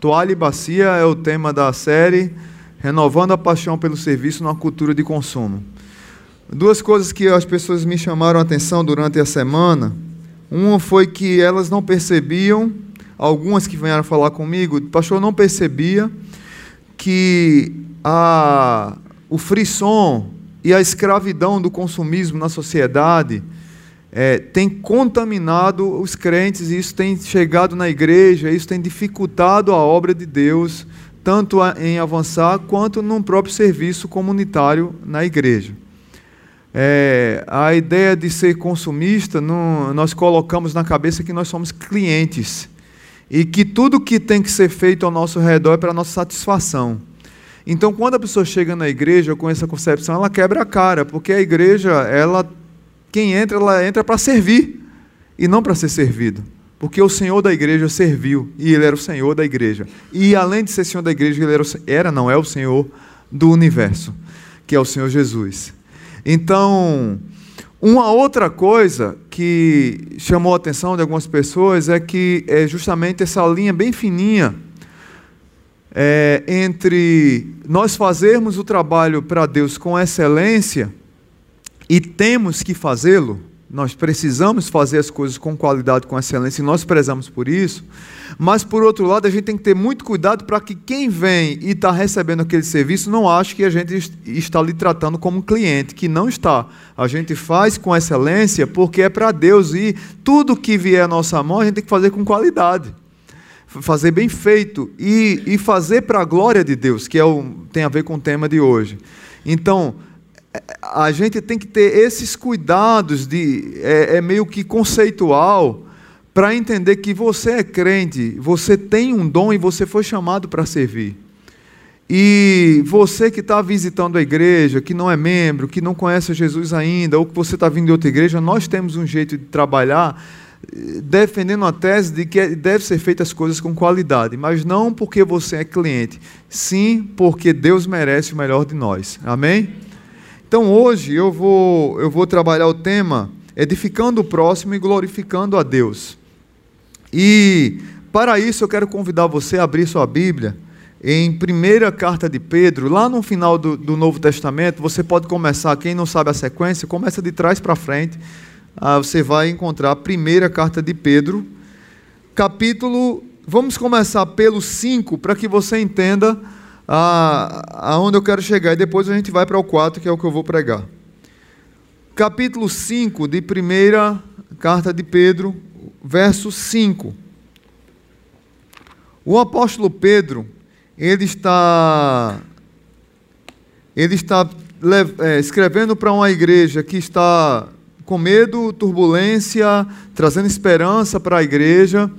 Toalha e bacia é o tema da série Renovando a paixão pelo serviço na cultura de consumo. Duas coisas que as pessoas me chamaram a atenção durante a semana. Uma foi que elas não percebiam, algumas que vieram falar comigo, o pastor não percebia que a, o frisson e a escravidão do consumismo na sociedade é, tem contaminado os crentes, isso tem chegado na igreja, isso tem dificultado a obra de Deus, tanto em avançar quanto no próprio serviço comunitário na igreja. É, a ideia de ser consumista, nós colocamos na cabeça que nós somos clientes e que tudo que tem que ser feito ao nosso redor é para nossa satisfação. Então, quando a pessoa chega na igreja com essa concepção, ela quebra a cara, porque a igreja, ela quem entra, ela entra para servir e não para ser servido. Porque o Senhor da igreja serviu e ele era o Senhor da igreja. E além de ser Senhor da igreja, ele era, era não é o Senhor do universo, que é o Senhor Jesus. Então, uma outra coisa que chamou a atenção de algumas pessoas é que é justamente essa linha bem fininha é, entre nós fazermos o trabalho para Deus com excelência e temos que fazê-lo, nós precisamos fazer as coisas com qualidade, com excelência, e nós prezamos por isso. Mas, por outro lado, a gente tem que ter muito cuidado para que quem vem e está recebendo aquele serviço não ache que a gente está lhe tratando como cliente, que não está. A gente faz com excelência porque é para Deus e tudo que vier à nossa mão a gente tem que fazer com qualidade. Fazer bem feito e, e fazer para a glória de Deus, que é o, tem a ver com o tema de hoje. Então, a gente tem que ter esses cuidados de é, é meio que conceitual para entender que você é crente, você tem um dom e você foi chamado para servir. E você que está visitando a igreja, que não é membro, que não conhece Jesus ainda, ou que você está vindo de outra igreja, nós temos um jeito de trabalhar defendendo a tese de que deve ser feitas as coisas com qualidade, mas não porque você é cliente, sim porque Deus merece o melhor de nós. Amém? Então hoje eu vou, eu vou trabalhar o tema edificando o próximo e glorificando a Deus. E para isso eu quero convidar você a abrir sua Bíblia em primeira carta de Pedro, lá no final do, do Novo Testamento, você pode começar, quem não sabe a sequência, começa de trás para frente, ah, você vai encontrar a primeira carta de Pedro, capítulo, vamos começar pelo 5, para que você entenda aonde eu quero chegar, e depois a gente vai para o 4, que é o que eu vou pregar. Capítulo 5 de primeira carta de Pedro, verso 5. O apóstolo Pedro, ele está ele está é, escrevendo para uma igreja que está com medo, turbulência, trazendo esperança para a igreja,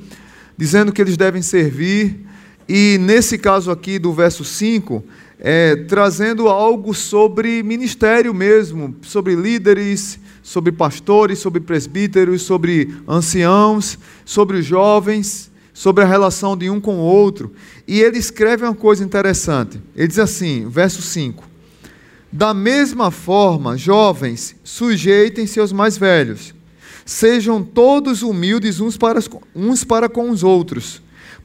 dizendo que eles devem servir, e nesse caso aqui do verso 5, é, trazendo algo sobre ministério mesmo, sobre líderes, sobre pastores, sobre presbíteros, sobre anciãos, sobre jovens, sobre a relação de um com o outro. E ele escreve uma coisa interessante. Ele diz assim, verso 5: Da mesma forma, jovens, sujeitem-se aos mais velhos. Sejam todos humildes uns para, uns para com os outros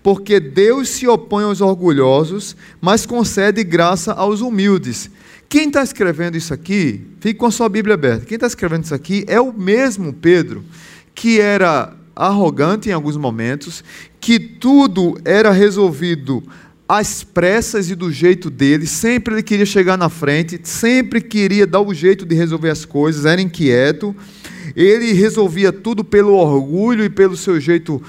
porque Deus se opõe aos orgulhosos, mas concede graça aos humildes. Quem está escrevendo isso aqui, fique com a sua Bíblia aberta. Quem está escrevendo isso aqui é o mesmo Pedro, que era arrogante em alguns momentos, que tudo era resolvido às pressas e do jeito dele, sempre ele queria chegar na frente, sempre queria dar o jeito de resolver as coisas, era inquieto, ele resolvia tudo pelo orgulho e pelo seu jeito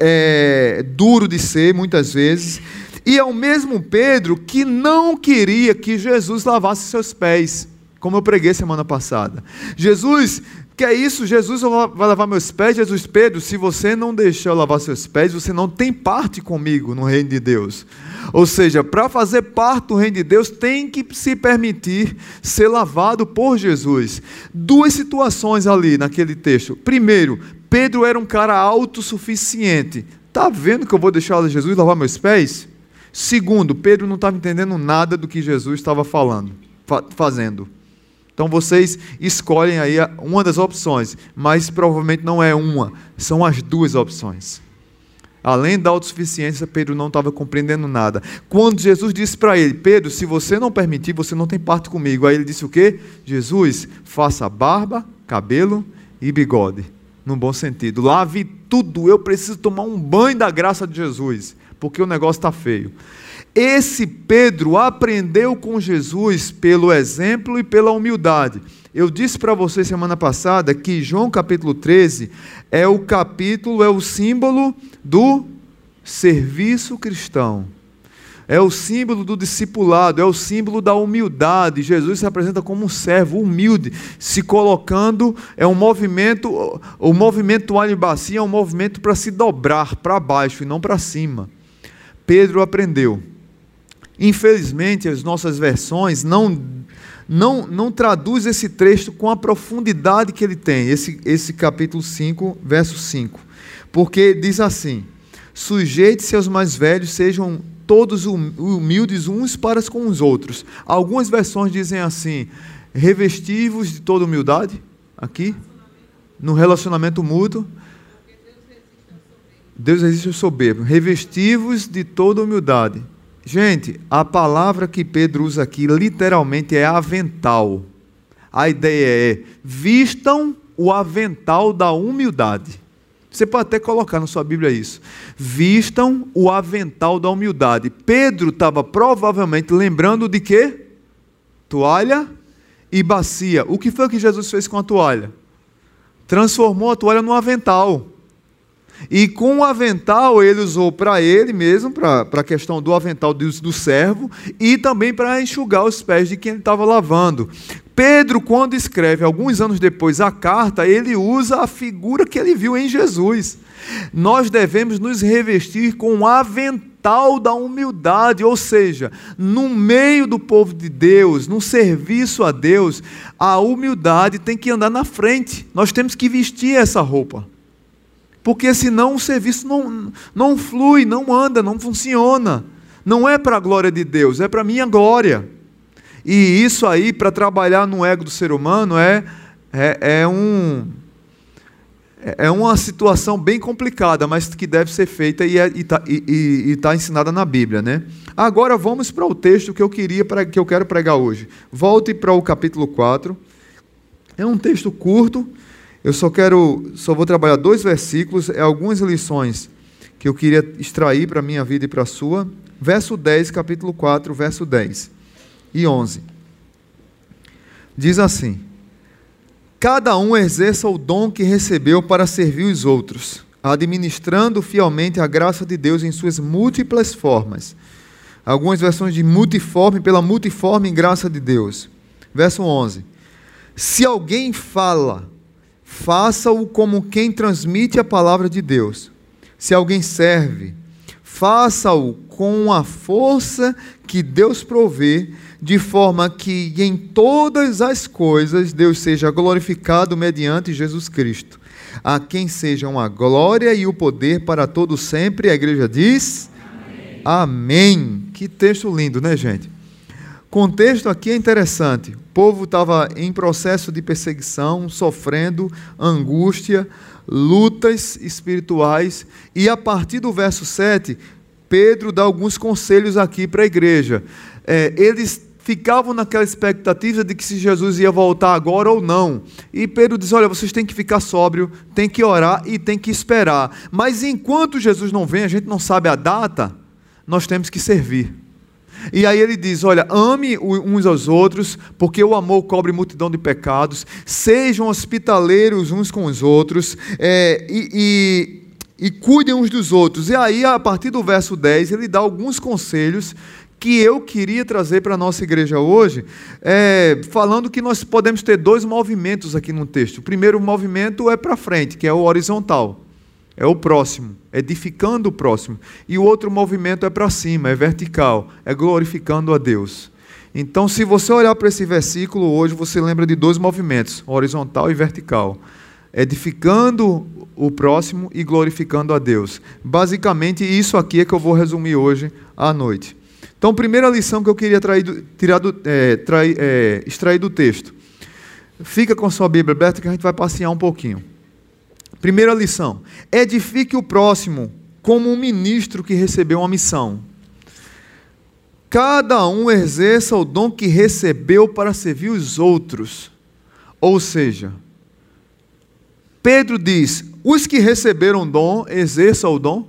é, duro de ser, muitas vezes. E é o mesmo Pedro que não queria que Jesus lavasse seus pés, como eu preguei semana passada. Jesus, que é isso? Jesus vai lavar meus pés? Jesus, Pedro, se você não deixar eu lavar seus pés, você não tem parte comigo no reino de Deus. Ou seja, para fazer parte do reino de Deus, tem que se permitir ser lavado por Jesus. Duas situações ali naquele texto. Primeiro, Pedro era um cara autossuficiente. Está vendo que eu vou deixar Jesus lavar meus pés? Segundo, Pedro não estava entendendo nada do que Jesus estava falando, fa fazendo. Então vocês escolhem aí uma das opções, mas provavelmente não é uma, são as duas opções. Além da autossuficiência, Pedro não estava compreendendo nada. Quando Jesus disse para ele: Pedro, se você não permitir, você não tem parte comigo. Aí ele disse o quê? Jesus, faça barba, cabelo e bigode. No bom sentido. Lave tudo. Eu preciso tomar um banho da graça de Jesus, porque o negócio está feio. Esse Pedro aprendeu com Jesus pelo exemplo e pela humildade. Eu disse para você semana passada que João capítulo 13 é o capítulo, é o símbolo do serviço cristão. É o símbolo do discipulado, é o símbolo da humildade. Jesus se apresenta como um servo humilde, se colocando, é um movimento, o movimento alho bacia é um movimento para se dobrar para baixo e não para cima. Pedro aprendeu. Infelizmente, as nossas versões não, não, não traduz esse trecho com a profundidade que ele tem, esse, esse capítulo 5, verso 5. Porque diz assim: Sujeite-se aos mais velhos, sejam todos hum, humildes uns para com os outros. Algumas versões dizem assim: revestivos de toda humildade, aqui, no relacionamento mútuo. Deus resiste ao soberbo. Revestivos de toda humildade. Gente, a palavra que Pedro usa aqui literalmente é avental. A ideia é: vistam o avental da humildade. Você pode até colocar na sua Bíblia isso. Vistam o avental da humildade. Pedro estava provavelmente lembrando de quê? Toalha e bacia. O que foi que Jesus fez com a toalha? Transformou a toalha num avental. E com o avental ele usou para ele mesmo, para a questão do avental do, do servo, e também para enxugar os pés de quem ele estava lavando. Pedro, quando escreve, alguns anos depois, a carta, ele usa a figura que ele viu em Jesus. Nós devemos nos revestir com o avental da humildade, ou seja, no meio do povo de Deus, no serviço a Deus, a humildade tem que andar na frente. Nós temos que vestir essa roupa porque senão o serviço não, não flui, não anda, não funciona. Não é para a glória de Deus, é para a minha glória. E isso aí, para trabalhar no ego do ser humano, é, é, é, um, é uma situação bem complicada, mas que deve ser feita e é, está tá ensinada na Bíblia. Né? Agora vamos para o texto que eu queria que eu quero pregar hoje. Volte para o capítulo 4. É um texto curto, eu só quero, só vou trabalhar dois versículos, é algumas lições que eu queria extrair para a minha vida e para a sua. Verso 10, capítulo 4, verso 10 e 11. Diz assim: Cada um exerça o dom que recebeu para servir os outros, administrando fielmente a graça de Deus em suas múltiplas formas. Algumas versões de multiforme, pela multiforme graça de Deus. Verso 11: Se alguém fala, faça-o como quem transmite a palavra de Deus. Se alguém serve, faça-o com a força que Deus provê, de forma que em todas as coisas Deus seja glorificado mediante Jesus Cristo, a quem sejam a glória e o poder para todo sempre. A igreja diz: Amém. Amém. Que texto lindo, né, gente? Contexto aqui é interessante. O povo estava em processo de perseguição, sofrendo angústia, lutas espirituais, e a partir do verso 7, Pedro dá alguns conselhos aqui para a igreja. É, eles ficavam naquela expectativa de que se Jesus ia voltar agora ou não. E Pedro diz: Olha, vocês têm que ficar sóbrio, têm que orar e têm que esperar. Mas enquanto Jesus não vem, a gente não sabe a data, nós temos que servir. E aí ele diz: Olha, ame uns aos outros, porque o amor cobre multidão de pecados, sejam hospitaleiros uns com os outros, é, e, e, e cuidem uns dos outros. E aí, a partir do verso 10, ele dá alguns conselhos que eu queria trazer para a nossa igreja hoje, é, falando que nós podemos ter dois movimentos aqui no texto. O primeiro movimento é para frente, que é o horizontal é o próximo, edificando o próximo. E o outro movimento é para cima, é vertical, é glorificando a Deus. Então, se você olhar para esse versículo hoje, você lembra de dois movimentos, horizontal e vertical. Edificando o próximo e glorificando a Deus. Basicamente, isso aqui é que eu vou resumir hoje à noite. Então, primeira lição que eu queria trair tirar do, é, trair, é, extrair do texto. Fica com sua Bíblia aberta que a gente vai passear um pouquinho. Primeira lição: edifique o próximo como um ministro que recebeu uma missão. Cada um exerça o dom que recebeu para servir os outros. Ou seja, Pedro diz: os que receberam dom, exerça o dom.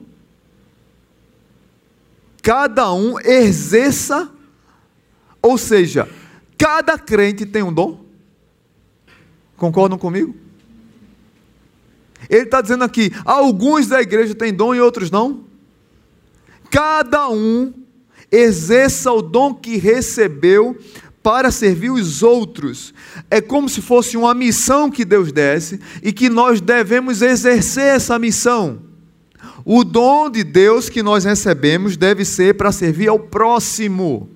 Cada um exerça, ou seja, cada crente tem um dom. Concordam comigo? Ele está dizendo aqui: alguns da igreja têm dom e outros não. Cada um exerça o dom que recebeu para servir os outros. É como se fosse uma missão que Deus desse e que nós devemos exercer essa missão. O dom de Deus que nós recebemos deve ser para servir ao próximo,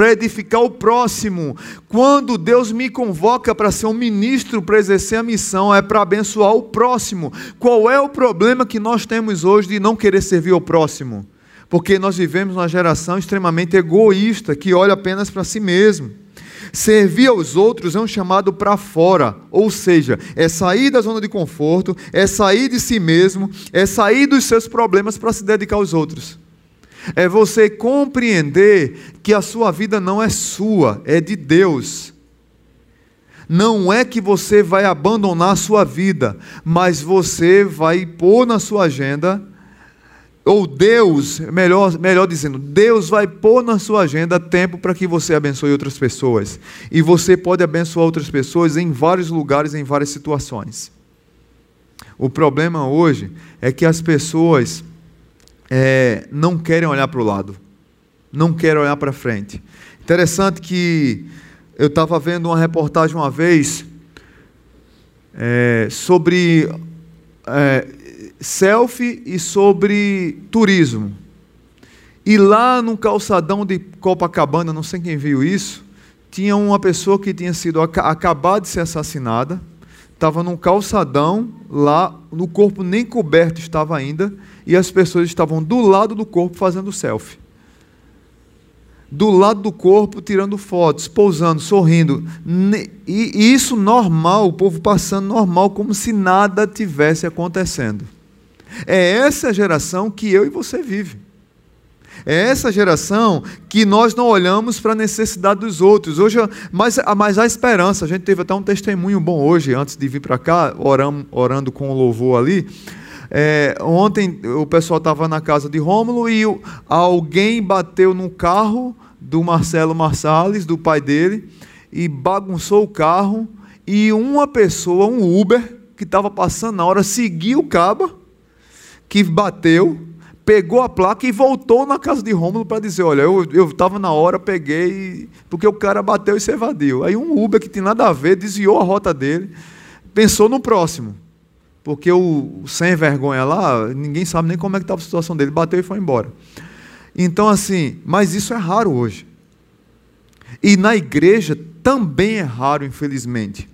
para edificar o próximo. Quando Deus me convoca para ser um ministro, para exercer a missão, é para abençoar o próximo. Qual é o problema que nós temos hoje de não querer servir ao próximo? porque nós vivemos uma geração extremamente egoísta que olha apenas para si mesmo. Servir aos outros é um chamado para fora, ou seja, é sair da zona de conforto, é sair de si mesmo, é sair dos seus problemas para se dedicar aos outros. É você compreender que a sua vida não é sua, é de Deus. Não é que você vai abandonar a sua vida, mas você vai pôr na sua agenda ou Deus, melhor, melhor dizendo, Deus vai pôr na sua agenda tempo para que você abençoe outras pessoas. E você pode abençoar outras pessoas em vários lugares, em várias situações. O problema hoje é que as pessoas é, não querem olhar para o lado, não querem olhar para frente. Interessante que eu estava vendo uma reportagem uma vez é, sobre é, selfie e sobre turismo. E lá no calçadão de Copacabana, não sei quem viu isso, tinha uma pessoa que tinha sido acabada de ser assassinada, estava num calçadão lá, no corpo nem coberto estava ainda, e as pessoas estavam do lado do corpo fazendo selfie. Do lado do corpo, tirando fotos, pousando, sorrindo. E isso normal, o povo passando normal, como se nada tivesse acontecendo. É essa geração que eu e você vive. É essa geração que nós não olhamos para a necessidade dos outros. Hoje, mas, mas há esperança. A gente teve até um testemunho bom hoje, antes de vir para cá, orando, orando com o louvor ali. É, ontem o pessoal estava na casa de Rômulo e alguém bateu no carro do Marcelo Marsalis, do pai dele, e bagunçou o carro. E uma pessoa, um Uber, que estava passando na hora, seguiu o cabo que bateu, pegou a placa e voltou na casa de Rômulo para dizer: Olha, eu estava na hora, peguei, porque o cara bateu e se evadiu. Aí um Uber que tem nada a ver, desviou a rota dele, pensou no próximo. Porque o sem vergonha lá, ninguém sabe nem como é que estava a situação dele, bateu e foi embora. Então, assim, mas isso é raro hoje. E na igreja também é raro, infelizmente.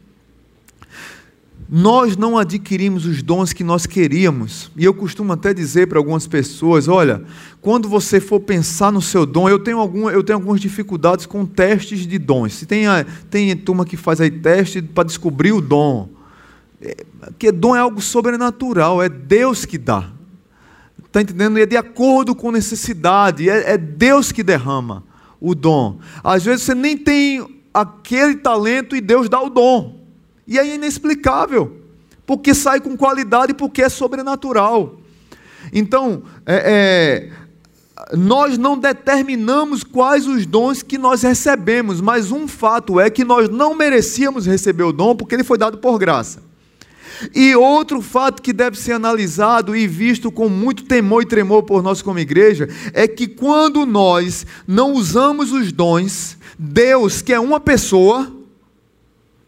Nós não adquirimos os dons que nós queríamos. E eu costumo até dizer para algumas pessoas: olha, quando você for pensar no seu dom, eu tenho, algum, eu tenho algumas dificuldades com testes de dons. Tem, a, tem turma que faz aí teste para descobrir o dom. É, porque dom é algo sobrenatural, é Deus que dá. Está entendendo? E é de acordo com necessidade, é, é Deus que derrama o dom. Às vezes você nem tem aquele talento e Deus dá o dom. E é inexplicável, porque sai com qualidade, porque é sobrenatural. Então, é, é, nós não determinamos quais os dons que nós recebemos, mas um fato é que nós não merecíamos receber o dom, porque ele foi dado por graça. E outro fato que deve ser analisado e visto com muito temor e tremor por nós como igreja é que quando nós não usamos os dons, Deus, que é uma pessoa,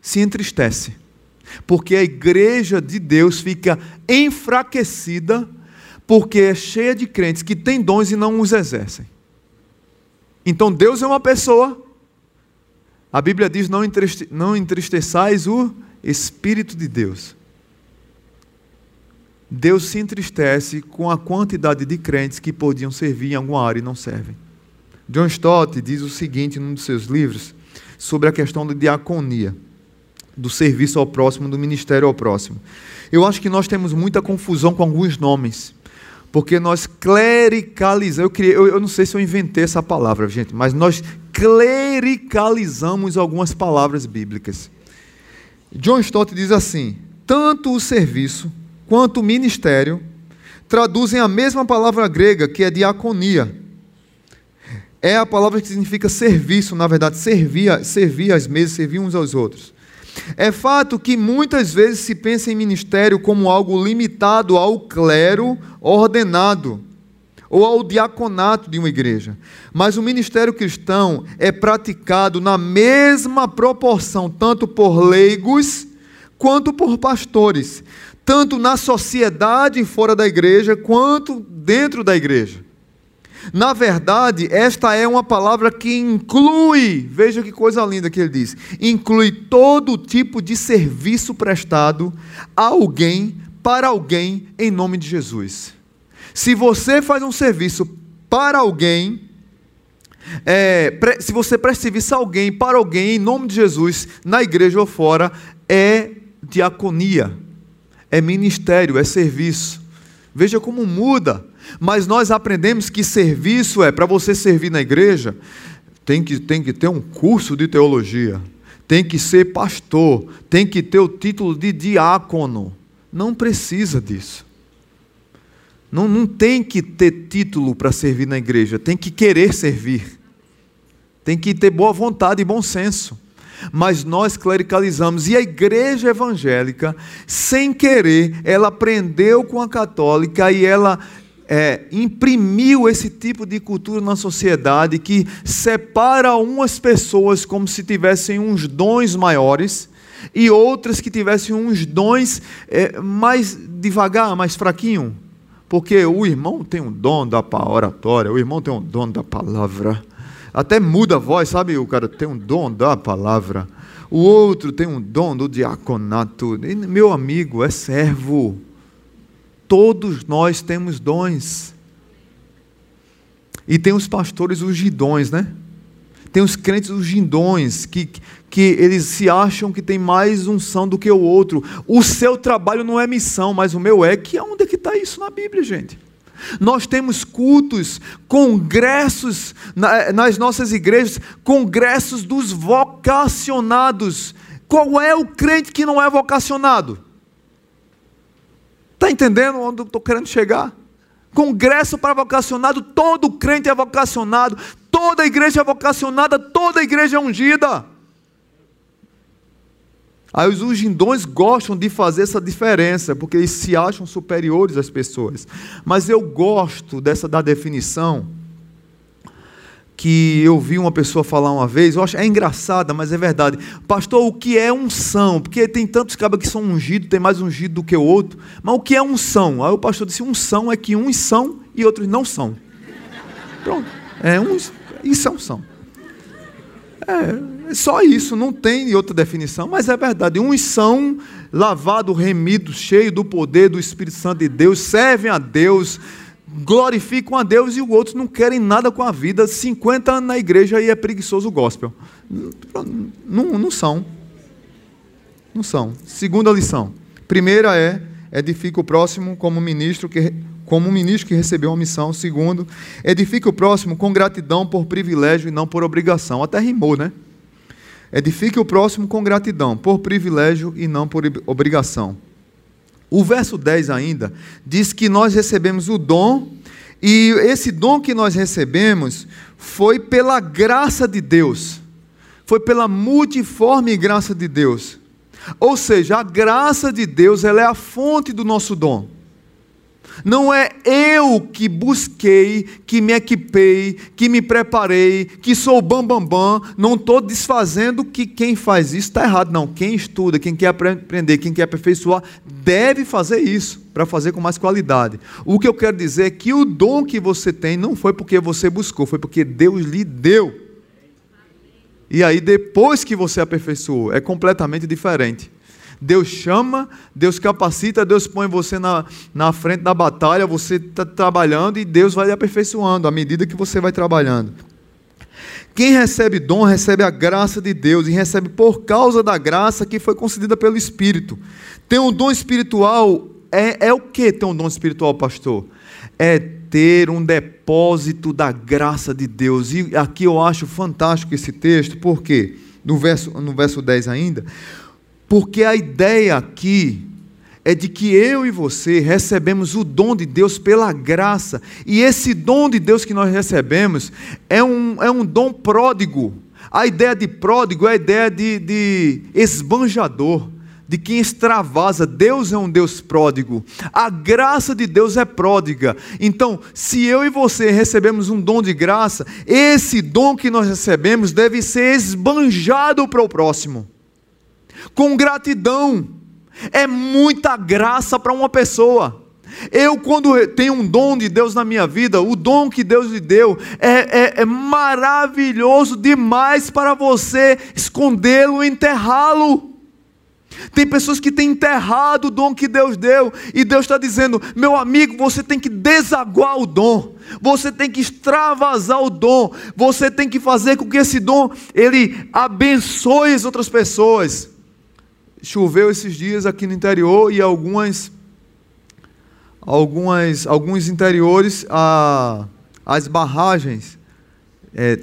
se entristece, porque a igreja de Deus fica enfraquecida, porque é cheia de crentes que têm dons e não os exercem. Então Deus é uma pessoa, a Bíblia diz: não, entriste, não entristeçais o Espírito de Deus. Deus se entristece com a quantidade de crentes que podiam servir em alguma área e não servem. John Stott diz o seguinte num dos seus livros sobre a questão da diaconia do serviço ao próximo, do ministério ao próximo. Eu acho que nós temos muita confusão com alguns nomes. Porque nós clericalizamos, eu, criei, eu, eu não sei se eu inventei essa palavra, gente, mas nós clericalizamos algumas palavras bíblicas. John Stott diz assim: tanto o serviço quanto ministério traduzem a mesma palavra grega, que é diaconia. É a palavra que significa serviço, na verdade, servir, servir às mesas, servir uns aos outros. É fato que muitas vezes se pensa em ministério como algo limitado ao clero ordenado ou ao diaconato de uma igreja. Mas o ministério cristão é praticado na mesma proporção, tanto por leigos quanto por pastores, tanto na sociedade fora da igreja quanto dentro da igreja. Na verdade, esta é uma palavra que inclui, veja que coisa linda que ele diz, inclui todo tipo de serviço prestado a alguém, para alguém, em nome de Jesus. Se você faz um serviço para alguém, é, se você presta serviço a alguém, para alguém, em nome de Jesus, na igreja ou fora, é diaconia, é ministério, é serviço. Veja como muda. Mas nós aprendemos que serviço é, para você servir na igreja, tem que, tem que ter um curso de teologia, tem que ser pastor, tem que ter o título de diácono. Não precisa disso. Não, não tem que ter título para servir na igreja, tem que querer servir. Tem que ter boa vontade e bom senso. Mas nós clericalizamos. E a igreja evangélica, sem querer, ela aprendeu com a católica e ela é, imprimiu esse tipo de cultura na sociedade que separa umas pessoas como se tivessem uns dons maiores e outras que tivessem uns dons é, mais devagar, mais fraquinho. Porque o irmão tem um dom da oratória, o irmão tem um dom da palavra. Até muda a voz, sabe? O cara tem um dom da palavra. O outro tem um dom do diaconato. E, meu amigo, é servo. Todos nós temos dons. E tem os pastores os gidões, né? Tem os crentes os gindões, que, que eles se acham que tem mais unção do que o outro. O seu trabalho não é missão, mas o meu é. Que onde é que está isso na Bíblia, gente? Nós temos cultos, congressos nas nossas igrejas, congressos dos vocacionados. Qual é o crente que não é vocacionado? Está entendendo onde eu estou querendo chegar? Congresso para vocacionado, todo crente é vocacionado, toda igreja é vocacionada, toda igreja é ungida. Aí os ungidões gostam de fazer essa diferença, porque eles se acham superiores às pessoas. Mas eu gosto dessa da definição que eu vi uma pessoa falar uma vez, eu acho é engraçada, mas é verdade. Pastor, o que é unção? Porque tem tantos cabas que são ungidos, tem mais ungido do que o outro. Mas o que é unção? Aí o pastor disse: unção é que uns são e outros não são. Pronto. É uns, isso é unção. É, só isso, não tem outra definição, mas é verdade. Uns são lavados, remidos, cheios do poder do Espírito Santo de Deus, servem a Deus, glorificam a Deus e os outros não querem nada com a vida. 50 anos na igreja e é preguiçoso o gospel. Não, não são. Não são. Segunda lição. Primeira é: edifica o próximo como ministro que como um ministro que recebeu uma missão. Segundo, edifica o próximo com gratidão por privilégio e não por obrigação. Até rimou, né? Edifique o próximo com gratidão, por privilégio e não por obrigação. O verso 10 ainda diz que nós recebemos o dom, e esse dom que nós recebemos foi pela graça de Deus, foi pela multiforme graça de Deus. Ou seja, a graça de Deus ela é a fonte do nosso dom. Não é eu que busquei, que me equipei, que me preparei, que sou bambambam. Bam, bam. Não estou desfazendo que quem faz isso está errado. Não. Quem estuda, quem quer aprender, quem quer aperfeiçoar, deve fazer isso para fazer com mais qualidade. O que eu quero dizer é que o dom que você tem não foi porque você buscou, foi porque Deus lhe deu. E aí, depois que você aperfeiçoou, é completamente diferente. Deus chama, Deus capacita, Deus põe você na, na frente da batalha, você está trabalhando e Deus vai aperfeiçoando à medida que você vai trabalhando. Quem recebe dom recebe a graça de Deus e recebe por causa da graça que foi concedida pelo Espírito. Ter um dom espiritual é, é o que ter um dom espiritual, pastor? é ter um depósito da graça de Deus. E aqui eu acho fantástico esse texto, porque no verso, no verso 10 ainda, porque a ideia aqui é de que eu e você recebemos o dom de Deus pela graça, e esse dom de Deus que nós recebemos é um, é um dom pródigo. A ideia de pródigo é a ideia de, de esbanjador de quem extravasa. Deus é um Deus pródigo. A graça de Deus é pródiga. Então, se eu e você recebemos um dom de graça, esse dom que nós recebemos deve ser esbanjado para o próximo. Com gratidão. É muita graça para uma pessoa. Eu, quando tenho um dom de Deus na minha vida, o dom que Deus lhe deu é, é, é maravilhoso demais para você escondê-lo, enterrá-lo. Tem pessoas que têm enterrado o dom que Deus deu, e Deus está dizendo: meu amigo, você tem que desaguar o dom, você tem que extravasar o dom, você tem que fazer com que esse dom ele abençoe as outras pessoas. Choveu esses dias aqui no interior e algumas, algumas alguns interiores, a, as barragens, é,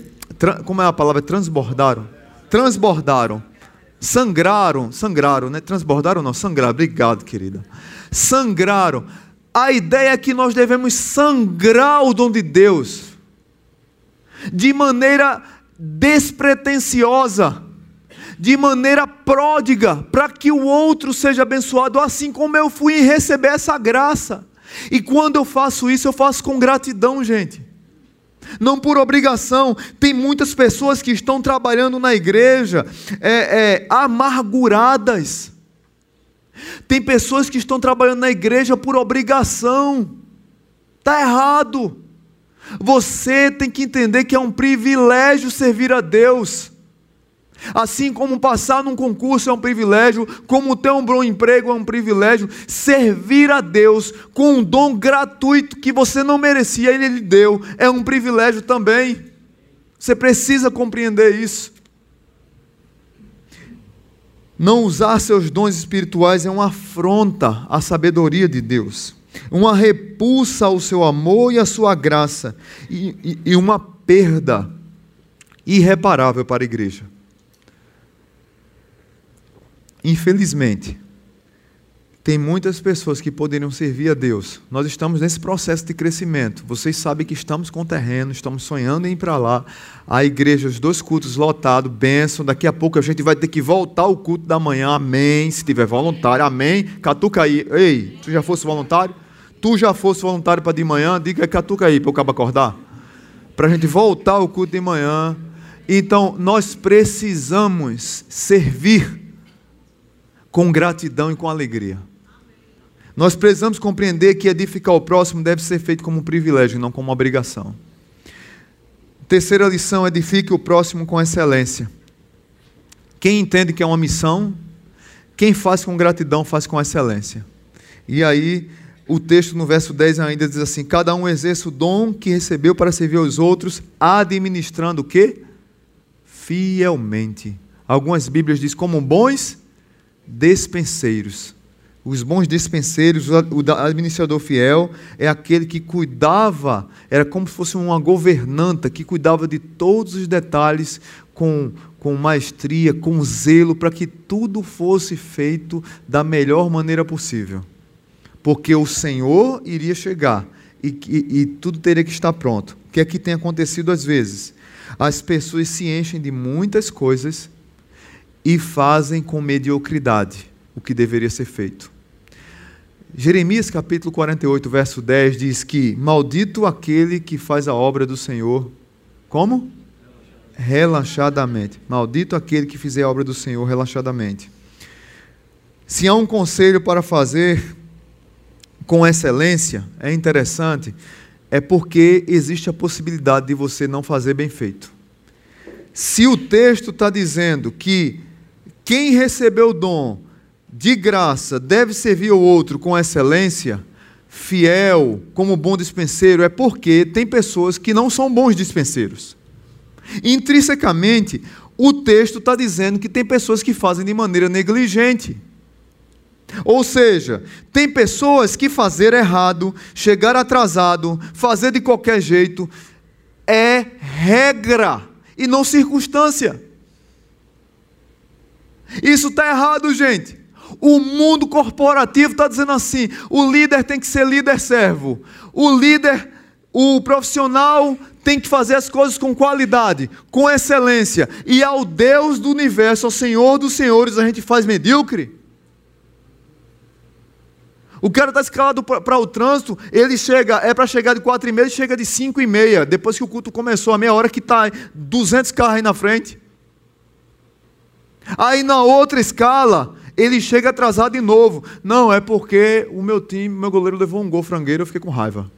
como é a palavra? Transbordaram. Transbordaram sangraram, sangraram, né? Transbordaram não, sangraram. Obrigado, querida. Sangraram. A ideia é que nós devemos sangrar o dom de Deus de maneira despretensiosa, de maneira pródiga, para que o outro seja abençoado, assim como eu fui receber essa graça. E quando eu faço isso, eu faço com gratidão, gente não por obrigação. Tem muitas pessoas que estão trabalhando na igreja é, é, amarguradas. Tem pessoas que estão trabalhando na igreja por obrigação. Está errado. Você tem que entender que é um privilégio servir a Deus. Assim como passar num concurso é um privilégio, como ter um bom emprego é um privilégio, servir a Deus com um dom gratuito que você não merecia e Ele lhe deu é um privilégio também. Você precisa compreender isso. Não usar seus dons espirituais é uma afronta à sabedoria de Deus, uma repulsa ao seu amor e à sua graça, e, e, e uma perda irreparável para a igreja. Infelizmente, tem muitas pessoas que poderiam servir a Deus. Nós estamos nesse processo de crescimento. Vocês sabem que estamos com terreno, estamos sonhando em ir para lá. A igreja, os dois cultos lotados, bênção. Daqui a pouco a gente vai ter que voltar ao culto da manhã, amém. Se tiver voluntário, amém. Catuca aí. Ei, tu já fosse voluntário? Tu já fosse voluntário para de manhã? Diga catuca aí para o cabo acordar. Para a gente voltar ao culto de manhã. Então, nós precisamos servir com gratidão e com alegria. Nós precisamos compreender que edificar o próximo deve ser feito como um privilégio, não como uma obrigação. Terceira lição: edifique o próximo com excelência. Quem entende que é uma missão, quem faz com gratidão, faz com excelência. E aí, o texto no verso 10 ainda diz assim: Cada um exerce o dom que recebeu para servir aos outros, administrando o quê? Fielmente. Algumas Bíblias dizem como bons despenseiros. Os bons despenseiros, o administrador fiel é aquele que cuidava, era como se fosse uma governanta que cuidava de todos os detalhes com, com maestria, com zelo, para que tudo fosse feito da melhor maneira possível. Porque o Senhor iria chegar e, e, e tudo teria que estar pronto. O que é que tem acontecido às vezes? As pessoas se enchem de muitas coisas e fazem com mediocridade o que deveria ser feito. Jeremias capítulo 48, verso 10 diz que: Maldito aquele que faz a obra do Senhor. Como? Relaxadamente. Maldito aquele que fizer a obra do Senhor relaxadamente. Se há um conselho para fazer com excelência, é interessante, é porque existe a possibilidade de você não fazer bem feito. Se o texto está dizendo que quem recebeu o dom de graça deve servir o outro com excelência, fiel, como bom dispenseiro, é porque tem pessoas que não são bons dispenseiros. Intrinsecamente, o texto está dizendo que tem pessoas que fazem de maneira negligente. Ou seja, tem pessoas que fazer errado, chegar atrasado, fazer de qualquer jeito, é regra e não circunstância. Isso está errado, gente. O mundo corporativo está dizendo assim: o líder tem que ser líder servo, o líder, o profissional tem que fazer as coisas com qualidade, com excelência, e ao Deus do universo, ao Senhor dos senhores, a gente faz medíocre. O cara está escalado para o trânsito, ele chega, é para chegar de quatro e meia, ele chega de cinco e meia, depois que o culto começou, a meia hora que está 200 carros aí na frente. Aí na outra escala, ele chega atrasado de novo. Não, é porque o meu time, meu goleiro levou um gol frangueiro, eu fiquei com raiva.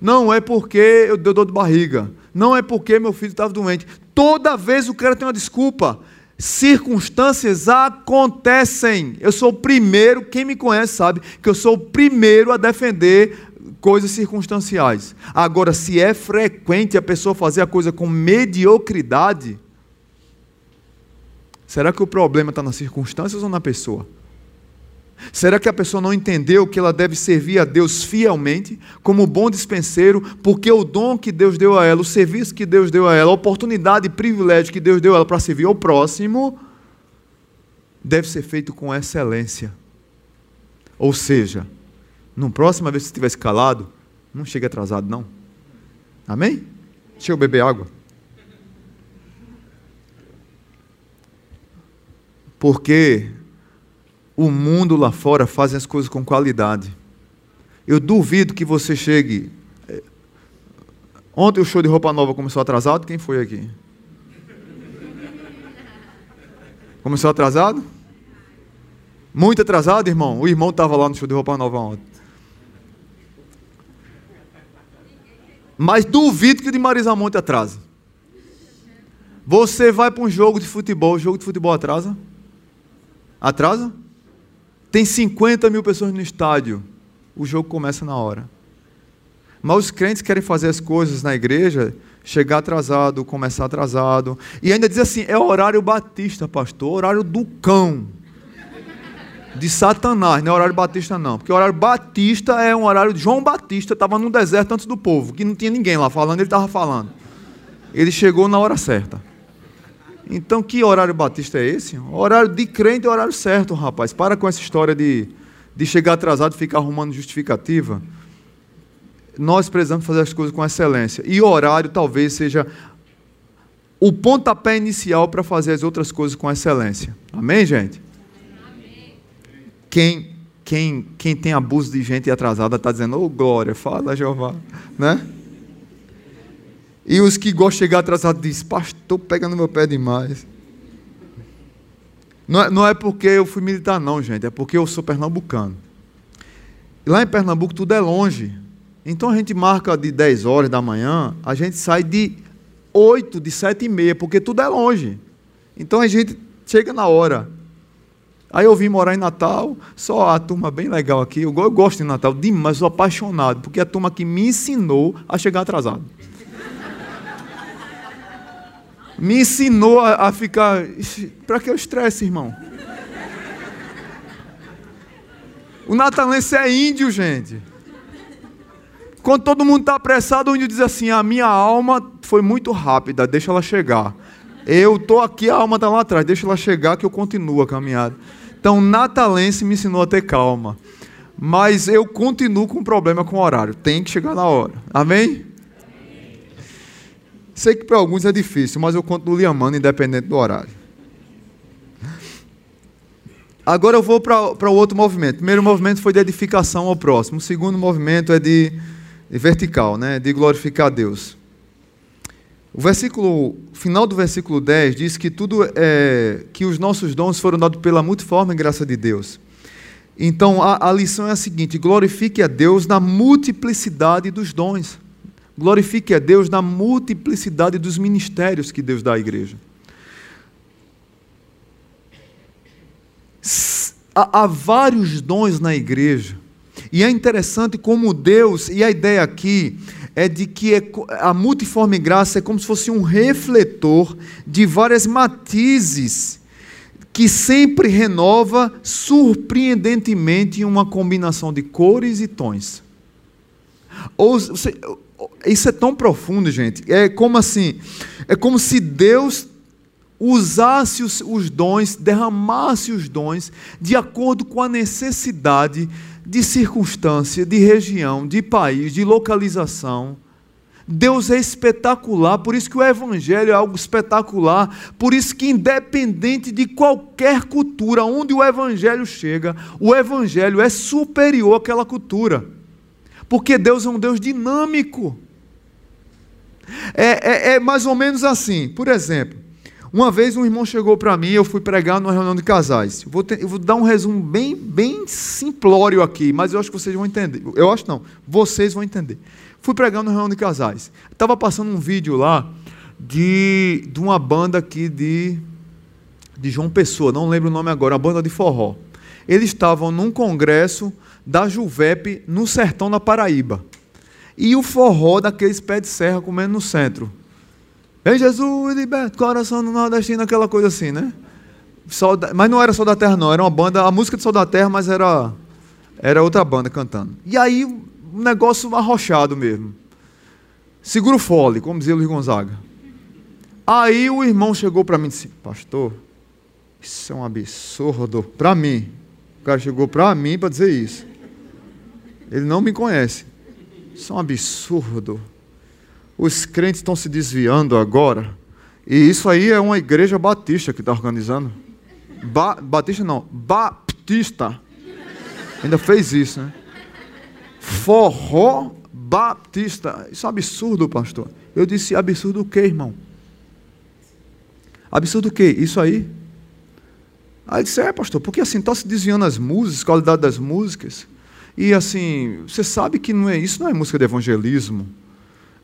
Não é porque eu dei dor de barriga. Não é porque meu filho estava doente. Toda vez o cara tem uma desculpa. Circunstâncias acontecem. Eu sou o primeiro, quem me conhece sabe que eu sou o primeiro a defender coisas circunstanciais. Agora, se é frequente a pessoa fazer a coisa com mediocridade, será que o problema está nas circunstâncias ou na pessoa? Será que a pessoa não entendeu que ela deve servir a Deus fielmente, como bom dispenseiro, porque o dom que Deus deu a ela, o serviço que Deus deu a ela, a oportunidade e privilégio que Deus deu a ela para servir ao próximo, deve ser feito com excelência. Ou seja, na próxima vez que você estiver escalado, não chegue atrasado, não. Amém? Deixa eu beber água. Porque o mundo lá fora faz as coisas com qualidade. Eu duvido que você chegue. Eh, ontem o show de roupa nova começou atrasado. Quem foi aqui? Começou atrasado? Muito atrasado, irmão? O irmão estava lá no show de roupa nova ontem. Mas duvido que o de Marisa Monte atrase. Você vai para um jogo de futebol, o jogo de futebol atrasa? Atrasa? Tem 50 mil pessoas no estádio. O jogo começa na hora. Mas os crentes querem fazer as coisas na igreja, chegar atrasado, começar atrasado. E ainda diz assim: é horário batista, pastor, horário do cão. De Satanás, não é horário batista, não. Porque horário batista é um horário de João Batista, estava no deserto antes do povo, que não tinha ninguém lá falando, ele estava falando. Ele chegou na hora certa. Então, que horário batista é esse? Horário de crente é horário certo, rapaz. Para com essa história de, de chegar atrasado e ficar arrumando justificativa. Nós precisamos fazer as coisas com excelência. E o horário talvez seja o pontapé inicial para fazer as outras coisas com excelência. Amém, gente? Amém. Quem, quem, quem tem abuso de gente atrasada está dizendo, ô oh, glória, fala Jeová. Né? E os que gostam de chegar atrasados dizem, pastor, pegando meu pé demais. Não é, não é porque eu fui militar, não, gente, é porque eu sou pernambucano. Lá em Pernambuco tudo é longe. Então a gente marca de 10 horas da manhã, a gente sai de 8, de 7 e meia, porque tudo é longe. Então a gente chega na hora. Aí eu vim morar em Natal, só a turma bem legal aqui. Eu, eu gosto de Natal demais, sou apaixonado, porque é a turma que me ensinou a chegar atrasado me ensinou a, a ficar. Para que eu estresse, irmão? O natalense é índio, gente. Quando todo mundo está apressado, o índio diz assim: A minha alma foi muito rápida, deixa ela chegar. Eu estou aqui, a alma está lá atrás, deixa ela chegar que eu continuo a caminhada. Então, natalense me ensinou a ter calma. Mas eu continuo com problema com o horário. Tem que chegar na hora. Amém? Sei que para alguns é difícil, mas eu continuo lhe amando, independente do horário. Agora eu vou para o outro movimento. O primeiro movimento foi de edificação ao próximo. O segundo movimento é de, de vertical, né? de glorificar a Deus. O versículo, final do versículo 10 diz que tudo é, que os nossos dons foram dados pela multiforme graça de Deus. Então a, a lição é a seguinte: glorifique a Deus na multiplicidade dos dons. Glorifique a Deus na multiplicidade dos ministérios que Deus dá à igreja. Há vários dons na igreja. E é interessante como Deus, e a ideia aqui é de que é a multiforme graça é como se fosse um refletor de várias matizes que sempre renova surpreendentemente em uma combinação de cores e tons. Ou, isso é tão profundo, gente. É como assim, é como se Deus usasse os, os dons, derramasse os dons de acordo com a necessidade de circunstância, de região, de país, de localização. Deus é espetacular, por isso que o Evangelho é algo espetacular, por isso que, independente de qualquer cultura, onde o Evangelho chega, o Evangelho é superior àquela cultura, porque Deus é um Deus dinâmico. É, é, é mais ou menos assim, por exemplo, uma vez um irmão chegou para mim, eu fui pregar numa reunião de casais. Vou, ter, eu vou, dar um resumo bem, bem simplório aqui, mas eu acho que vocês vão entender. Eu acho não, vocês vão entender. Fui pregar numa reunião de casais. Estava passando um vídeo lá de, de uma banda aqui de, de João Pessoa, não lembro o nome agora, uma banda de forró. Eles estavam num congresso da Juvep no sertão da Paraíba. E o forró daqueles pés de serra comendo no centro. Em Jesus, liberto, coração no nordestino, aquela coisa assim, né? Mas não era Sol da Terra, não. Era uma banda, a música de Sol da Terra, mas era, era outra banda cantando. E aí, um negócio arrochado mesmo. Segura o fole, como dizia Luiz Gonzaga. Aí o irmão chegou para mim e disse: Pastor, isso é um absurdo. Para mim. O cara chegou para mim para dizer isso. Ele não me conhece. Isso é um absurdo os crentes estão se desviando agora. E isso aí é uma igreja batista que está organizando. Ba batista não, baptista. Ainda fez isso, né? Forró baptista. Isso é absurdo, pastor. Eu disse, absurdo o quê, irmão? Absurdo o quê? Isso aí? Aí disse, é, pastor, porque assim, está se desviando as músicas, a qualidade das músicas. E assim, você sabe que não é isso, não é música de evangelismo.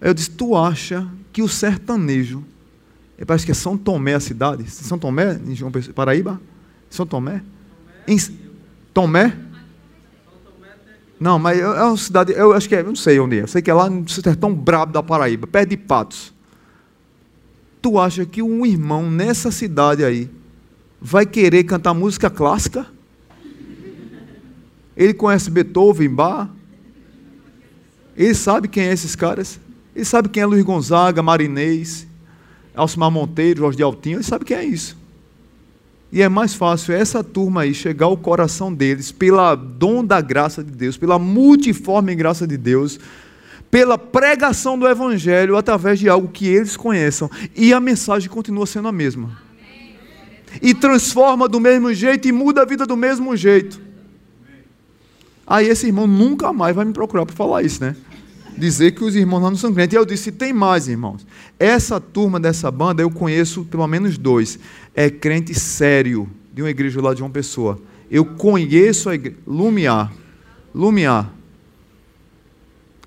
Eu disse: Tu acha que o sertanejo, parece que é São Tomé a cidade? São Tomé, em João Paraíba? São Tomé? Em Tomé? Não, mas é uma cidade, eu acho que é, não sei onde é. Eu sei que é lá no sertão brabo da Paraíba, perto de Patos. Tu acha que um irmão nessa cidade aí vai querer cantar música clássica? Ele conhece Beethoven, Bach? Ele sabe quem é esses caras? Ele sabe quem é Luiz Gonzaga, Marinês, Alcimar Monteiro, Jorge de Altinho, ele sabe quem é isso. E é mais fácil essa turma aí chegar ao coração deles pela dom da graça de Deus, pela multiforme graça de Deus, pela pregação do Evangelho através de algo que eles conheçam. E a mensagem continua sendo a mesma. E transforma do mesmo jeito e muda a vida do mesmo jeito. Aí esse irmão nunca mais vai me procurar para falar isso, né? dizer que os irmãos lá não são crentes. E eu disse: tem mais, irmãos. Essa turma dessa banda eu conheço pelo menos dois. É crente sério, de uma igreja lá de uma pessoa. Eu conheço a igreja. Lumiar. Lumiar.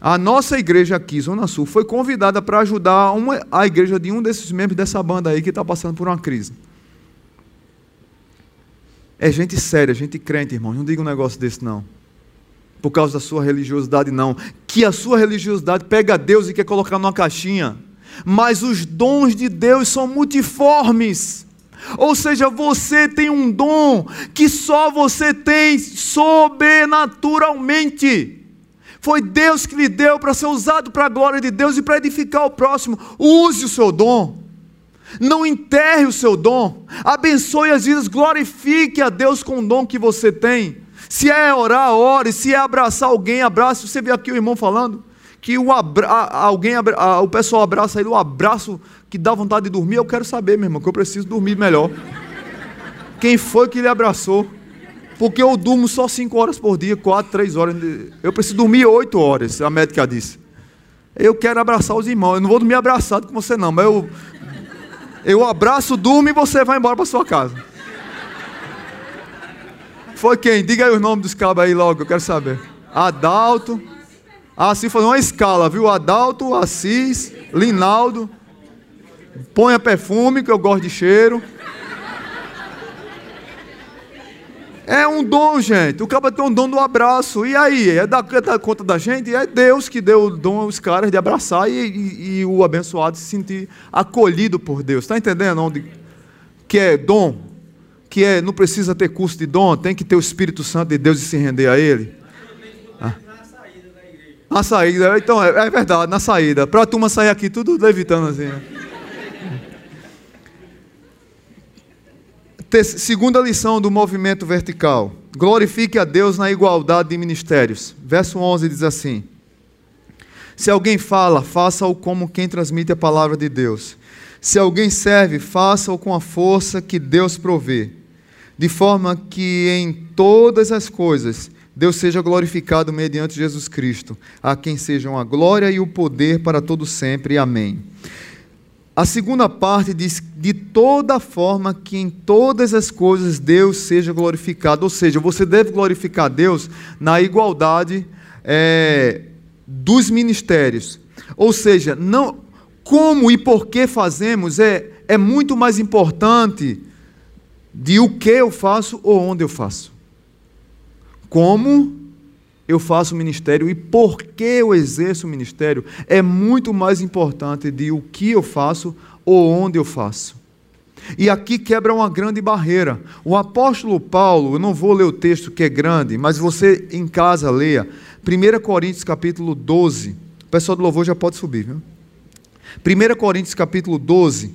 A nossa igreja aqui, Zona Sul, foi convidada para ajudar uma, a igreja de um desses membros dessa banda aí que está passando por uma crise. É gente séria, gente crente, irmão. Não diga um negócio desse, não por causa da sua religiosidade, não. Que a sua religiosidade pega Deus e quer colocar numa caixinha. Mas os dons de Deus são multiformes. Ou seja, você tem um dom que só você tem sobrenaturalmente. Foi Deus que lhe deu para ser usado para a glória de Deus e para edificar o próximo. Use o seu dom. Não enterre o seu dom. Abençoe as vidas, glorifique a Deus com o dom que você tem. Se é orar, ore. Se é abraçar alguém, abrace. Você vê aqui o irmão falando que o, abra, alguém, o pessoal abraça ele, o abraço que dá vontade de dormir. Eu quero saber, meu irmão, que eu preciso dormir melhor. Quem foi que lhe abraçou? Porque eu durmo só 5 horas por dia, 4, 3 horas. Eu preciso dormir 8 horas, a médica disse. Eu quero abraçar os irmãos. Eu não vou dormir abraçado com você, não, mas eu, eu abraço, durmo e você vai embora para sua casa. Foi quem? Diga aí os nomes dos cabos aí logo, eu quero saber. Adalto. Assim foi uma escala, viu? Adalto, Assis, Linaldo. Ponha perfume, que eu gosto de cheiro. É um dom, gente. O cara tem um dom do abraço. E aí? É da, é da conta da gente? É Deus que deu o dom aos caras de abraçar e, e, e o abençoado se sentir acolhido por Deus. Está entendendo onde que é dom? Que é, não precisa ter curso de dom, tem que ter o Espírito Santo de Deus e se render a Ele? Ah. Na saída, então é, é verdade, na saída. Para a turma sair aqui tudo levitando assim. Né? Segunda lição do movimento vertical. Glorifique a Deus na igualdade de ministérios. Verso 11 diz assim: Se alguém fala, faça-o como quem transmite a palavra de Deus. Se alguém serve, faça-o com a força que Deus provê, de forma que em todas as coisas Deus seja glorificado mediante Jesus Cristo, a quem sejam a glória e o poder para todo sempre. Amém. A segunda parte diz de toda forma que em todas as coisas Deus seja glorificado, ou seja, você deve glorificar Deus na igualdade é, dos ministérios. Ou seja, não como e por que fazemos é, é muito mais importante de o que eu faço ou onde eu faço. Como eu faço o ministério e por que eu exerço o ministério é muito mais importante de o que eu faço ou onde eu faço. E aqui quebra uma grande barreira. O apóstolo Paulo, eu não vou ler o texto que é grande, mas você em casa leia. 1 Coríntios capítulo 12. O pessoal do louvor já pode subir, viu? 1 Coríntios capítulo 12,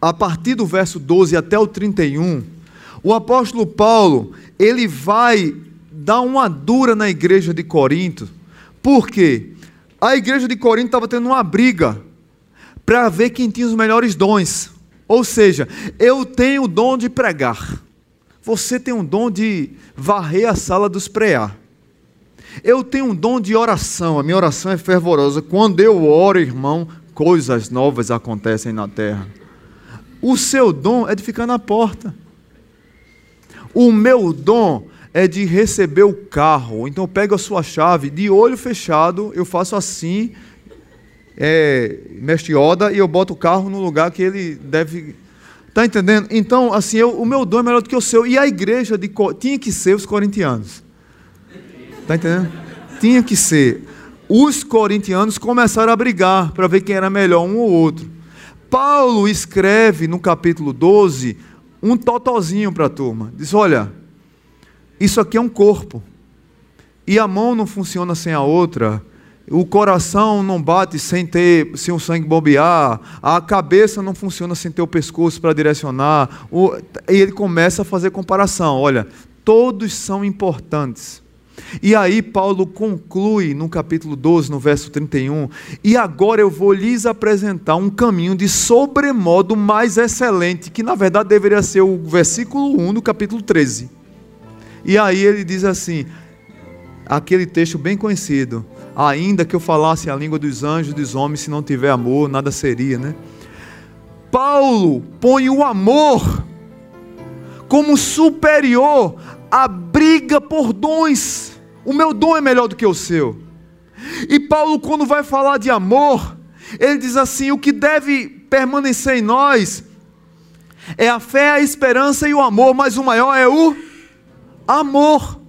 a partir do verso 12 até o 31, o apóstolo Paulo, ele vai dar uma dura na igreja de Corinto. Por quê? A igreja de Corinto estava tendo uma briga para ver quem tinha os melhores dons. Ou seja, eu tenho o dom de pregar. Você tem o dom de varrer a sala dos prear. Eu tenho um dom de oração, a minha oração é fervorosa. Quando eu oro, irmão, coisas novas acontecem na terra. O seu dom é de ficar na porta. O meu dom é de receber o carro. Então eu pego a sua chave, de olho fechado, eu faço assim, é, mestre Oda, e eu boto o carro no lugar que ele deve. Está entendendo? Então, assim, eu, o meu dom é melhor do que o seu. E a igreja de, tinha que ser os corintianos. Está entendendo? Tinha que ser os corintianos começaram a brigar para ver quem era melhor, um ou outro. Paulo escreve no capítulo 12 um totozinho para a turma. Diz: Olha, isso aqui é um corpo. E a mão não funciona sem a outra. O coração não bate sem ter, sem o sangue bombear. A cabeça não funciona sem ter o pescoço para direcionar. E ele começa a fazer comparação. Olha, todos são importantes. E aí Paulo conclui no capítulo 12, no verso 31, e agora eu vou lhes apresentar um caminho de sobremodo mais excelente, que na verdade deveria ser o versículo 1 do capítulo 13. E aí ele diz assim, aquele texto bem conhecido, ainda que eu falasse a língua dos anjos e dos homens, se não tiver amor, nada seria, né? Paulo põe o amor como superior à briga por dons. O meu dom é melhor do que o seu. E Paulo, quando vai falar de amor, ele diz assim: o que deve permanecer em nós é a fé, a esperança e o amor, mas o maior é o amor.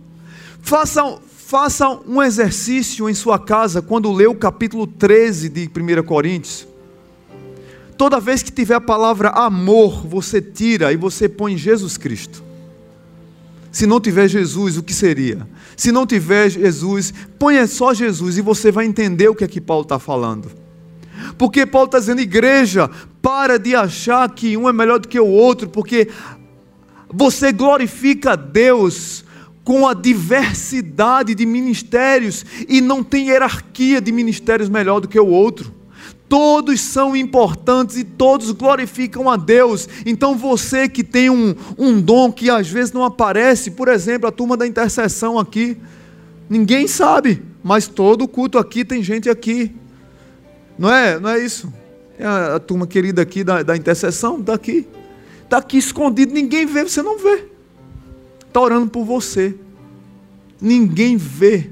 Façam, façam um exercício em sua casa quando lê o capítulo 13 de 1 Coríntios. Toda vez que tiver a palavra amor, você tira e você põe Jesus Cristo. Se não tiver Jesus, o que seria? Se não tiver Jesus, ponha só Jesus e você vai entender o que é que Paulo está falando. Porque Paulo está dizendo, igreja, para de achar que um é melhor do que o outro, porque você glorifica Deus com a diversidade de ministérios e não tem hierarquia de ministérios melhor do que o outro todos são importantes e todos glorificam a Deus. Então você que tem um, um dom que às vezes não aparece, por exemplo, a turma da intercessão aqui, ninguém sabe, mas todo culto aqui tem gente aqui. Não é, não é isso? É a, a turma querida aqui da, da intercessão, está aqui. Está aqui escondido, ninguém vê, você não vê. Está orando por você. Ninguém vê.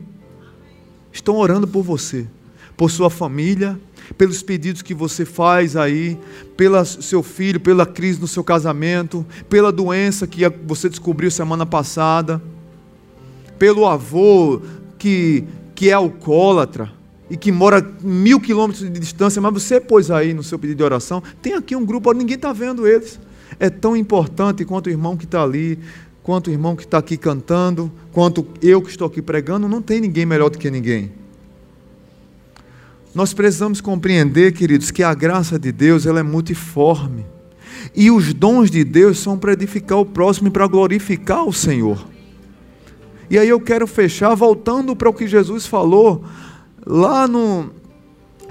Estão orando por você, por sua família, pelos pedidos que você faz aí, pelo seu filho, pela crise no seu casamento, pela doença que você descobriu semana passada, pelo avô que, que é alcoólatra e que mora mil quilômetros de distância, mas você pôs aí no seu pedido de oração, tem aqui um grupo, ninguém está vendo eles. é tão importante quanto o irmão que está ali, quanto o irmão que está aqui cantando, quanto eu que estou aqui pregando, não tem ninguém melhor do que ninguém. Nós precisamos compreender, queridos, que a graça de Deus ela é multiforme. E os dons de Deus são para edificar o próximo e para glorificar o Senhor. E aí eu quero fechar voltando para o que Jesus falou lá no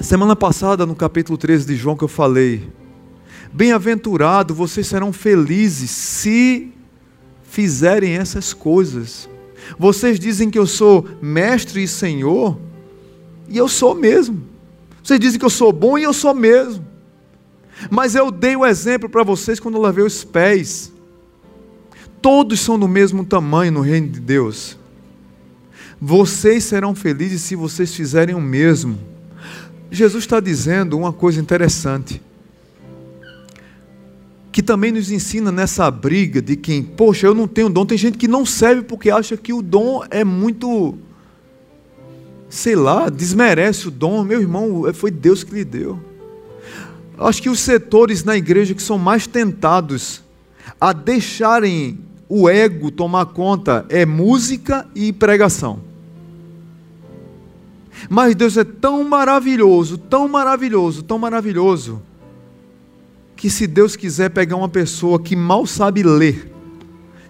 semana passada no capítulo 13 de João que eu falei. Bem-aventurado, vocês serão felizes se fizerem essas coisas. Vocês dizem que eu sou mestre e senhor, e eu sou mesmo. Vocês dizem que eu sou bom e eu sou mesmo. Mas eu dei o exemplo para vocês quando eu lavei os pés. Todos são do mesmo tamanho no reino de Deus. Vocês serão felizes se vocês fizerem o mesmo. Jesus está dizendo uma coisa interessante que também nos ensina nessa briga de quem, poxa, eu não tenho dom. Tem gente que não serve porque acha que o dom é muito, sei lá, desmerece o dom. Meu irmão, foi Deus que lhe deu. Acho que os setores na igreja que são mais tentados a deixarem o ego tomar conta é música e pregação. Mas Deus é tão maravilhoso, tão maravilhoso, tão maravilhoso que se Deus quiser pegar uma pessoa que mal sabe ler,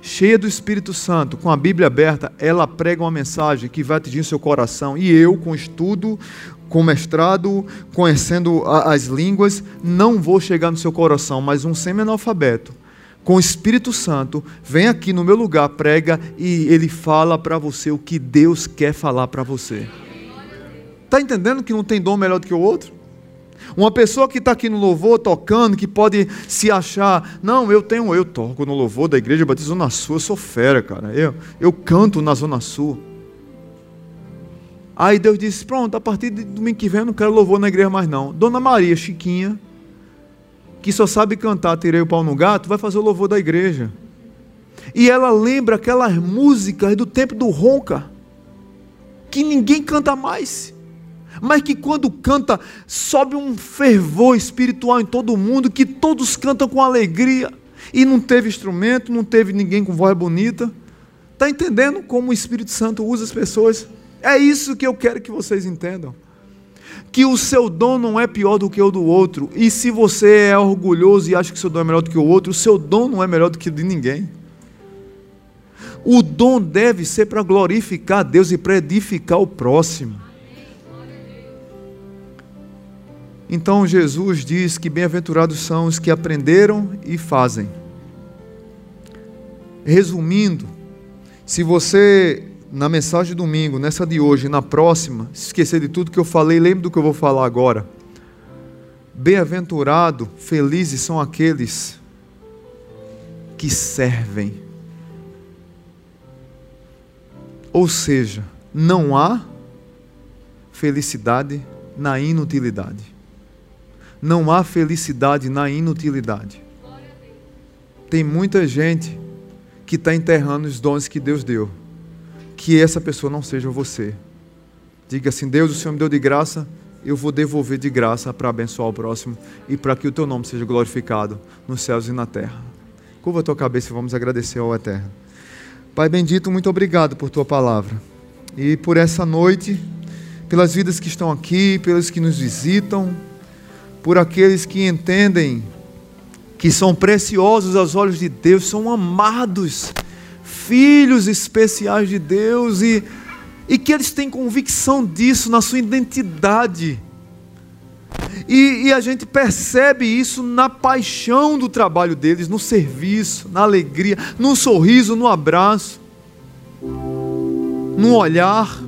cheia do Espírito Santo, com a Bíblia aberta, ela prega uma mensagem que vai atingir seu coração. E eu, com estudo, com mestrado, conhecendo as línguas, não vou chegar no seu coração, mas um semi-analfabeto, com o Espírito Santo, vem aqui no meu lugar, prega e ele fala para você o que Deus quer falar para você. Está entendendo que não tem dom melhor do que o outro? Uma pessoa que está aqui no louvor tocando, que pode se achar, não, eu tenho, eu toco no louvor da igreja Batista Zona Sul, eu sou fera, cara. Eu, eu canto na Zona Sul. Aí Deus disse: Pronto, a partir de domingo que vem eu não quero louvor na igreja mais não. Dona Maria, Chiquinha, que só sabe cantar Tirei o Pau no Gato, vai fazer o louvor da igreja. E ela lembra aquelas músicas do tempo do ronca, que ninguém canta mais mas que quando canta, sobe um fervor espiritual em todo mundo, que todos cantam com alegria, e não teve instrumento, não teve ninguém com voz bonita. Está entendendo como o Espírito Santo usa as pessoas? É isso que eu quero que vocês entendam. Que o seu dom não é pior do que o do outro. E se você é orgulhoso e acha que o seu dom é melhor do que o outro, o seu dom não é melhor do que o de ninguém. O dom deve ser para glorificar Deus e para edificar o próximo. Então Jesus diz que bem-aventurados são os que aprenderam e fazem. Resumindo, se você na mensagem de domingo, nessa de hoje, na próxima, esquecer de tudo que eu falei, lembre do que eu vou falar agora. Bem-aventurado, felizes são aqueles que servem. Ou seja, não há felicidade na inutilidade não há felicidade na inutilidade. Tem muita gente que está enterrando os dons que Deus deu. Que essa pessoa não seja você. Diga assim: Deus, o Senhor me deu de graça, eu vou devolver de graça para abençoar o próximo e para que o teu nome seja glorificado nos céus e na terra. Curva a tua cabeça e vamos agradecer ao Eterno. Pai bendito, muito obrigado por tua palavra e por essa noite, pelas vidas que estão aqui, pelos que nos visitam por aqueles que entendem que são preciosos aos olhos de Deus, são amados, filhos especiais de Deus e, e que eles têm convicção disso na sua identidade. E, e, a gente percebe isso na paixão do trabalho deles, no serviço, na alegria, no sorriso, no abraço, no olhar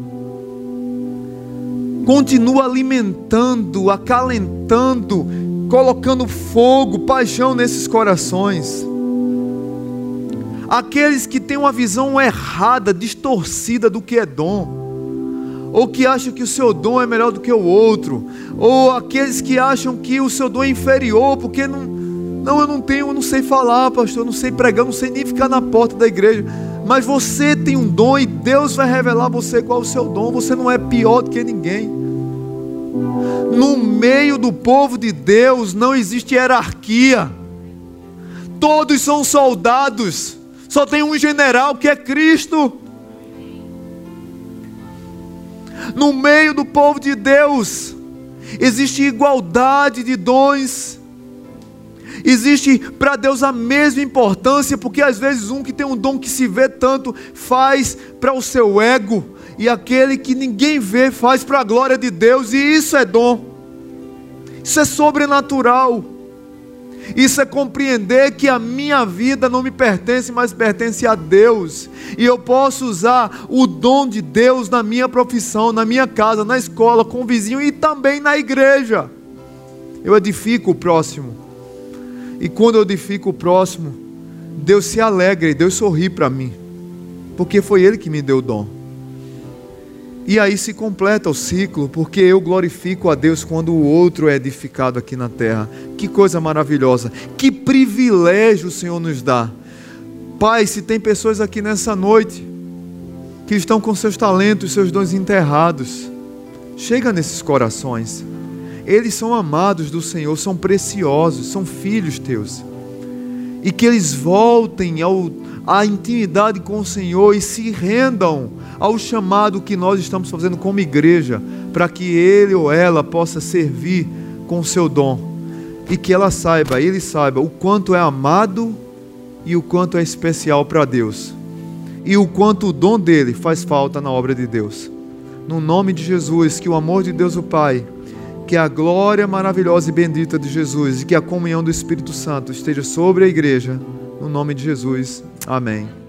continua alimentando, acalentando, colocando fogo, paixão nesses corações. Aqueles que têm uma visão errada, distorcida do que é dom, ou que acham que o seu dom é melhor do que o outro, ou aqueles que acham que o seu dom é inferior, porque não, não, eu não tenho, eu não sei falar, pastor, eu não sei pregar, eu não sei nem ficar na porta da igreja. Mas você tem um dom e Deus vai revelar a você qual é o seu dom. Você não é pior do que ninguém. No meio do povo de Deus não existe hierarquia. Todos são soldados. Só tem um general que é Cristo. No meio do povo de Deus existe igualdade de dons. Existe para Deus a mesma importância, porque às vezes um que tem um dom que se vê tanto faz para o seu ego, e aquele que ninguém vê faz para a glória de Deus, e isso é dom, isso é sobrenatural. Isso é compreender que a minha vida não me pertence, mas pertence a Deus. E eu posso usar o dom de Deus na minha profissão, na minha casa, na escola, com o vizinho e também na igreja. Eu edifico o próximo. E quando eu edifico o próximo, Deus se alegra e Deus sorri para mim. Porque foi Ele que me deu o dom. E aí se completa o ciclo, porque eu glorifico a Deus quando o outro é edificado aqui na terra. Que coisa maravilhosa, que privilégio o Senhor nos dá. Pai, se tem pessoas aqui nessa noite que estão com seus talentos, seus dons enterrados, chega nesses corações. Eles são amados do Senhor, são preciosos, são filhos teus. E que eles voltem ao, à intimidade com o Senhor e se rendam ao chamado que nós estamos fazendo como igreja, para que ele ou ela possa servir com seu dom e que ela saiba, ele saiba o quanto é amado e o quanto é especial para Deus e o quanto o dom dele faz falta na obra de Deus. No nome de Jesus, que o amor de Deus o Pai, que a glória maravilhosa e bendita de Jesus e que a comunhão do Espírito Santo esteja sobre a igreja. No nome de Jesus. Amém.